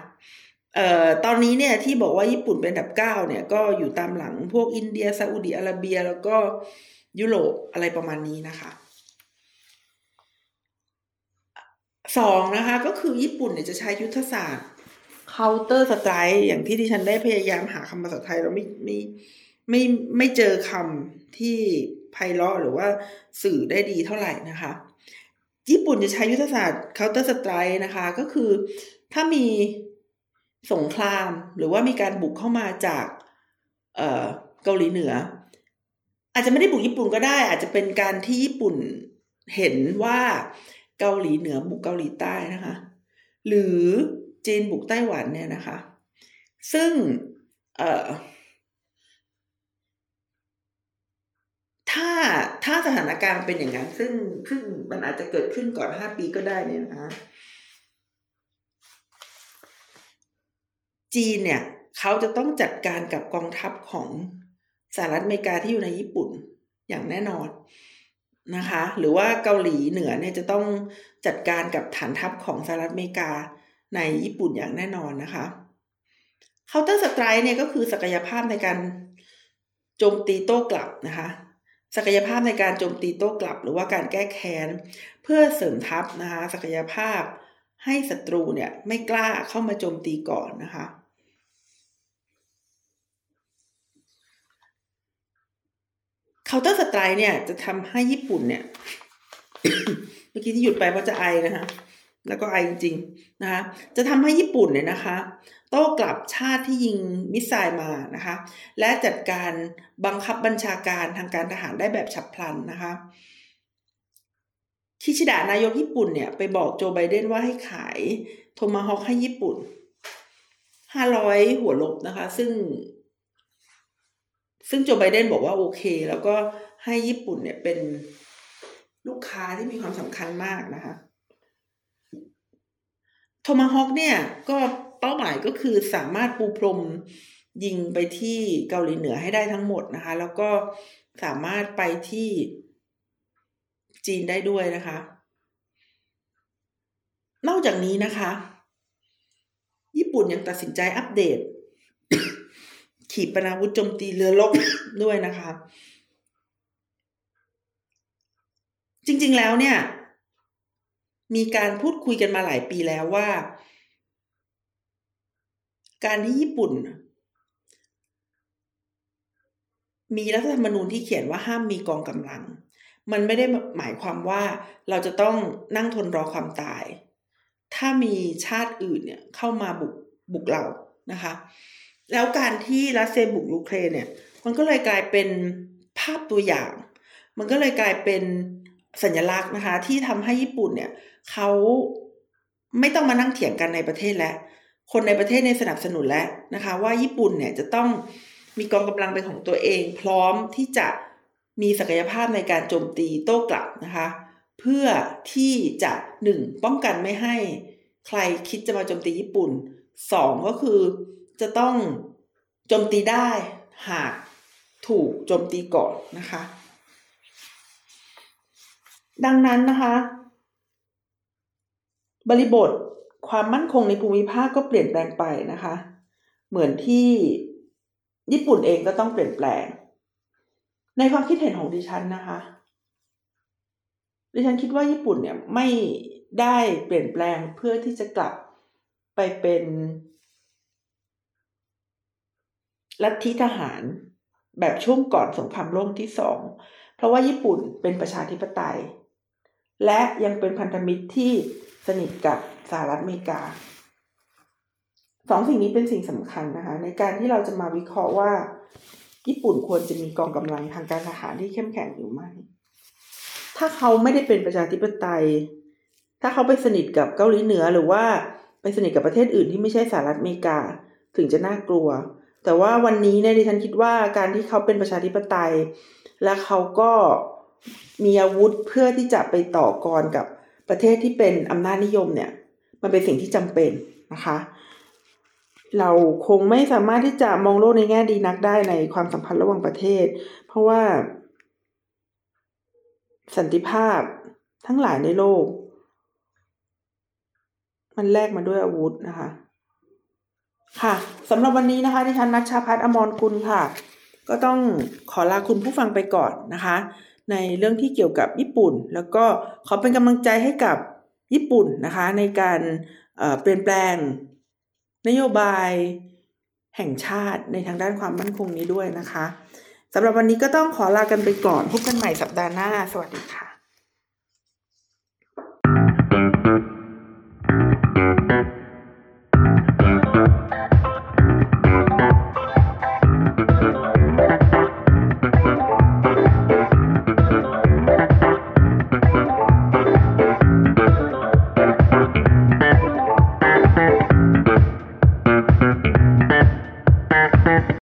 เอ่อตอนนี้เนี่ยที่บอกว่าญี่ปุ่นเป็นอันดับเก้าเนี่ยก็อยู่ตามหลังพวกอินเดียซาอุดีอาระเบีย แล้วก็ยุโรปอะไรประมาณนี้นะคะสองนะคะก็คือญี่ปุ่นเนี่ยจะใช้ยุทธศาสตร์ counter strike อย่างที่ที่ฉันได้พยายามหาคำภาษาไทยเราไม่ไม่ไม่ไม่เจอคำที่ไพเราะหรือว่าสื่อได้ดีเท่าไหร่นะคะ ญี่ปุ่นจะใช้ยุทธศาสตร์ counter strike นะคะ ก็คือถ้ามีสงครามหรือว่ามีการบุกเข้ามาจากเเกาหลีเหนือ อาจจะไม่ได้บุกญี่ปุ่นก็ได้ อาจจะเป็นการที่ญี่ปุ่นเห็นว่าเกาหลีเหนือบุกเกาหลีใต้นะคะ หรือ จีนบุกไต้หวันเนี่ยนะคะ ซึ่งเอ่อถ้าถ้าสถานการณ์เป็นอย่างนั้น ซึ่งซึ่งมันอาจจะเกิดขึ้นก่อนห้าปีก็ได้เนี่ยนะคะจีนเนี่ยเขาจะต้องจัดการกับกองทัพของสหรัฐอเมริกาที่อยู่ในญี่ปุ่นอย่างแน่นอนนะคะ หรือว่าเกาหลีเหนือเนี่ยจะต้องจัดการกับฐานทัพของสหรัฐอเมริกา ในญี่ปุ่นอย่างแน่นอนนะคะ counterstrike เนี่ยก็คือศักยภาพในการโจมตีโต้กลับนะคะ ศักยภาพในการโจมตีโต้กลับ หรือว่าการแก้แค้น เพื่อเสริมทัพนะคะ ศักยภาพให้ศัตรูเนี่ยไม่กล้าเข้ามาโจมตีก่อนนะคะ counterstrike เนี่ยจะทำให้ญี่ปุ่นเนี่ย เมื่อกี้ที่หยุดไปเพราะจะไอนะคะ แล้วก็ไอจริงๆนะคะจะทำให้ญี่ปุ่นเนี่ยนะคะ โต้กลับชาติที่ยิง missile มานะคะ และจัดการบังคับบัญชาการทางการทหารได้แบบฉับพลันนะคะคิชิดะนายกญี่ปุ่นเนี่ยไปบอกโจไบเดนว่าให้ขายโทมาฮอกให้ญี่ปุ่นห้าร้อยหัวรบนะคะ ซึ่ง ซึ่งโจไบเดนบอกว่าโอเค แล้วก็ให้ญี่ปุ่นเนี่ยเป็นลูกค้าที่มีความสำคัญมากนะคะ โทมาฮอกเนี่ยก็เป้าหมายก็คือสามารถปูพรมยิงไปที่เกาหลีเหนือให้ได้ทั้งหมดนะคะ แล้วก็สามารถไปที่จีนได้ด้วยนะคะ นอกจากนี้นะคะ ญี่ปุ่นยังตัดสินใจอัปเดต ขีปนาวุธโจมตีเรือรบด้วยนะคะ จริงๆแล้วเนี่ย มีการพูดคุยกันมาหลายปีแล้วว่า การที่ญี่ปุ่น มีรัฐธรรมนูญที่เขียนว่าห้ามมีกองกำลัง มันไม่ได้หมายความว่าเราจะต้องนั่งทนรอความตาย ถ้ามีชาติอื่นเนี่ยเข้ามาบุกบุกเรานะคะ แล้วการที่รัสเซียบุกยูเครนเนี่ย มันก็เลยกลายเป็นภาพตัวอย่าง มันก็เลยกลายเป็น สัญลักษณ์นะคะ ที่ทำให้ญี่ปุ่นเนี่ยเขาไม่ต้องมานั่งเถียงกันในประเทศแล้วคนในประเทศในสนับสนุนแล้วนะคะ ว่าญี่ปุ่นเนี่ยจะต้องมีกองกำลังเป็นของตัวเอง พร้อมที่จะมีศักยภาพในการโจมตีโต้กลับนะคะ เพื่อที่จะหนึ่งป้องกันไม่ให้ใครคิดจะมาโจมตีญี่ปุ่นสองก็คือจะต้องโจมตีได้หากถูกโจมตีก่อนนะคะ ดังนั้นนะคะ บริบทความมั่นคงในภูมิภาคก็เปลี่ยนแปลงไปนะคะ เหมือนที่ญี่ปุ่นเองก็ต้องเปลี่ยนแปลง ในความคิดเห็นของดิฉันนะคะ ดิฉันคิดว่าญี่ปุ่นเนี่ยไม่ได้เปลี่ยนแปลงเพื่อที่จะกลับไปเป็นลัทธิทหารแบบช่วงก่อนสงครามโลกที่สอง เพราะว่าญี่ปุ่นเป็นประชาธิปไตย และยังเป็นพันธมิตรที่สนิทกับสหรัฐอเมริกาสองสิ่งนี้เป็นสิ่งสำคัญนะคะ ในการที่เราจะมาวิเคราะห์ว่า ญี่ปุ่นควรจะมีกองกำลังทางการทหารที่เข้มแข็งหรือไม่ ถ้าเขาไม่ได้เป็นประชาธิปไตย ถ้าเขาไปสนิทกับเกาหลีเหนือหรือว่าไปสนิทกับประเทศอื่นที่ไม่ใช่สหรัฐอเมริกาถึงจะน่ากลัว แต่ว่าวันนี้เนี่ยดิฉันคิดว่าการที่เขาเป็นประชาธิปไตย และเขาก็ มีอาวุธเพื่อที่จะไปต่อกรกับประเทศที่เป็นอำนาจนิยมเนี่ย มันเป็นสิ่งที่จำเป็นนะคะ เราคงไม่สามารถที่จะมองโลกในแง่ดีนักได้ในความสัมพันธ์ระหว่างประเทศ เพราะว่า สันติภาพทั้งหลายในโลก มันแลกมาด้วยอาวุธนะคะค่ะสำหรับวันนี้นะคะที่ฉันนัชชาพัฒน์อมรกุลค่ะ ก็ต้องขอลาคุณผู้ฟังไปก่อนนะคะ ในเรื่องที่เกี่ยวกับญี่ปุ่น แล้วก็ขอเป็นกำลังใจให้กับญี่ปุ่นนะคะในการเปลี่ยนแปลง นโยบายแห่งชาติในทางด้านความมั่นคงนี้ด้วยนะคะสำหรับวันนี้ก็ต้องขอลากันไปก่อน พบกันใหม่สัปดาห์หน้า สวัสดีค่ะ Thank you.